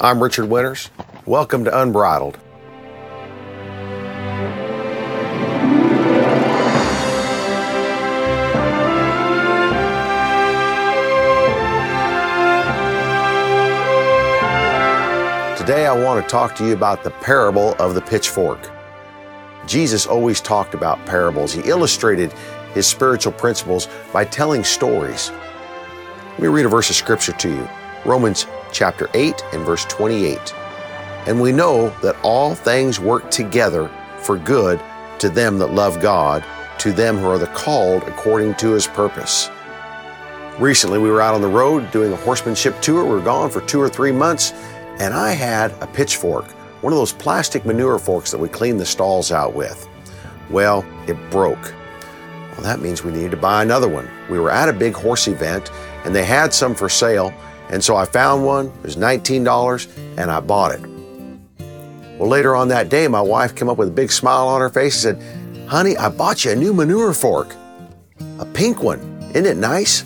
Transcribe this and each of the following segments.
I'm Richard Winters. Welcome to Unbridled. Today I want to talk to you about the parable of the pitchfork. Jesus always talked about parables. He illustrated his spiritual principles by telling stories. Let me read a verse of scripture to you. Romans chapter 8 and verse 28. And we know that all things work together for good to them that love God, to them who are the called according to his purpose. Recently, we were out on the road doing a horsemanship tour. We were gone for two or three months, and I had a pitchfork, one of those plastic manure forks that we clean the stalls out with. Well, it broke. Well, that means we needed to buy another one. We were at a big horse event, and they had some for sale, and so I found one. It was $19, and I bought it. Well, later on that day, my wife came up with a big smile on her face and said, Honey, I bought you a new manure fork, a pink one. Isn't it nice?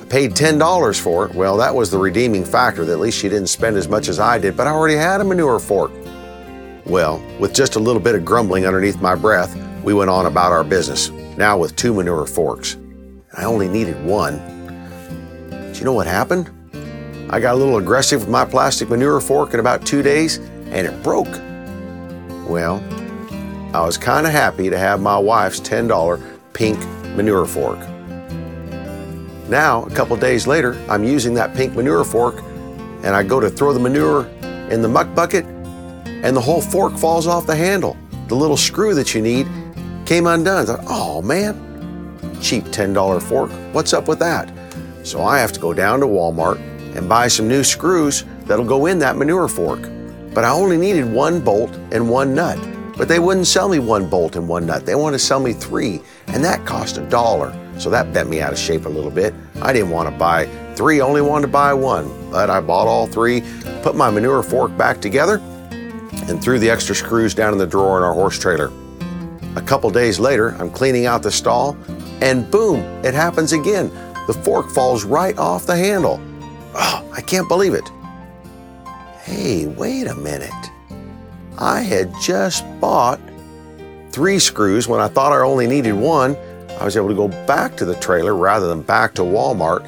I paid $10 for it. Well, that was the redeeming factor that at least she didn't spend as much as I did, but I already had a manure fork. Well, with just a little bit of grumbling underneath my breath, we went on about our business, now with two manure forks. I only needed one. You know what happened? I got a little aggressive with my plastic manure fork in about two days, and it broke. Well, I was kind of happy to have my wife's $10 pink manure fork. Now, a couple days later, I'm using that pink manure fork and I go to throw the manure in the muck bucket and the whole fork falls off the handle. The little screw that you need came undone. I thought, oh man, cheap $10 fork. What's up with that? So I have to go down to Walmart and buy some new screws that'll go in that manure fork. But I only needed one bolt and one nut. But they wouldn't sell me one bolt and one nut. They wanted to sell me three, and that cost a dollar. So that bent me out of shape a little bit. I didn't want to buy three, only wanted to buy one. But I bought all three, put my manure fork back together, and threw the extra screws down in the drawer in our horse trailer. A couple days later, I'm cleaning out the stall, and boom, it happens again. The fork falls right off the handle. Oh, I can't believe it. Hey, wait a minute. I had just bought three screws when I thought I only needed one. I was able to go back to the trailer rather than back to Walmart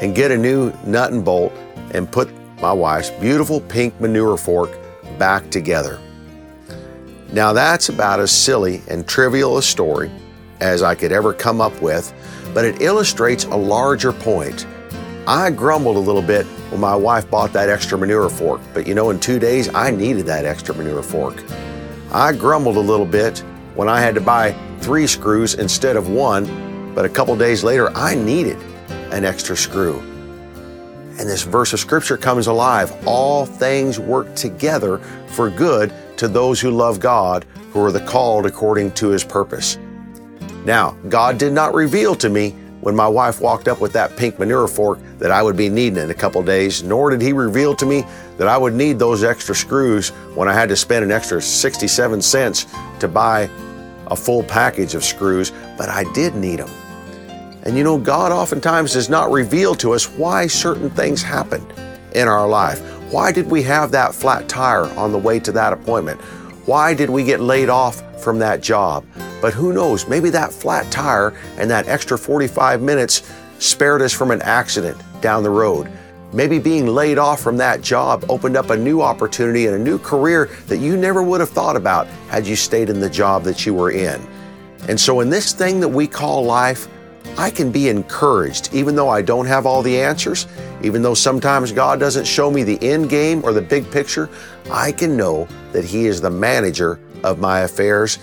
and get a new nut and bolt and put my wife's beautiful pink manure fork back together. Now, that's about as silly and trivial a story as I could ever come up with, but it illustrates a larger point. I grumbled a little bit when my wife bought that extra manure fork. But you know, in two days, I needed that extra manure fork. I grumbled a little bit when I had to buy three screws instead of one, but a couple days later, I needed an extra screw. And this verse of scripture comes alive. All things work together for good to those who love God, who are the called according to his purpose. Now, God did not reveal to me when my wife walked up with that pink manure fork that I would be needing in a couple days, nor did he reveal to me that I would need those extra screws when I had to spend an extra 67 cents to buy a full package of screws, but I did need them. And you know, God oftentimes does not reveal to us why certain things happened in our life. Why did we have that flat tire on the way to that appointment? Why did we get laid off from that job? But who knows, maybe that flat tire and that extra 45 minutes spared us from an accident down the road. Maybe being laid off from that job opened up a new opportunity and a new career that you never would have thought about had you stayed in the job that you were in. And so, in this thing that we call life, I can be encouraged, even though I don't have all the answers, even though sometimes God doesn't show me the end game or the big picture, I can know that He is the manager of my affairs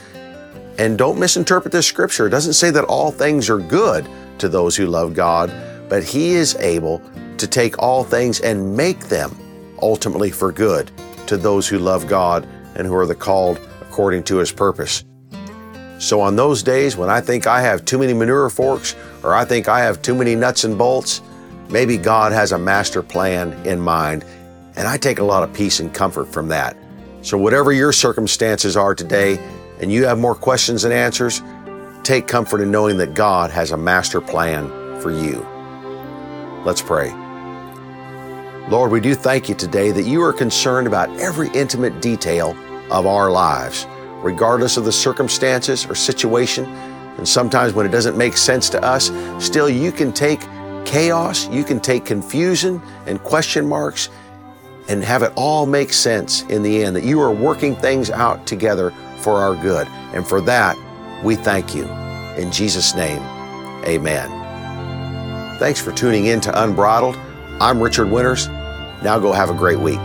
and don't misinterpret this scripture. It doesn't say that all things are good to those who love God, but He is able to take all things and make them ultimately for good to those who love God and who are the called according to His purpose. So on those days when I think I have too many manure forks or I think I have too many nuts and bolts, maybe God has a master plan in mind, and I take a lot of peace and comfort from that. So whatever your circumstances are today, and you have more questions than answers, take comfort in knowing that God has a master plan for you. Let's pray. Lord, we do thank you today that you are concerned about every intimate detail of our lives, regardless of the circumstances or situation. And sometimes when it doesn't make sense to us, still you can take chaos, you can take confusion and question marks and have it all make sense in the end, that you are working things out together for our good. And for that, we thank you. In Jesus' name, amen. Thanks for tuning in to Unbridled. I'm Richard Winters. Now go have a great week.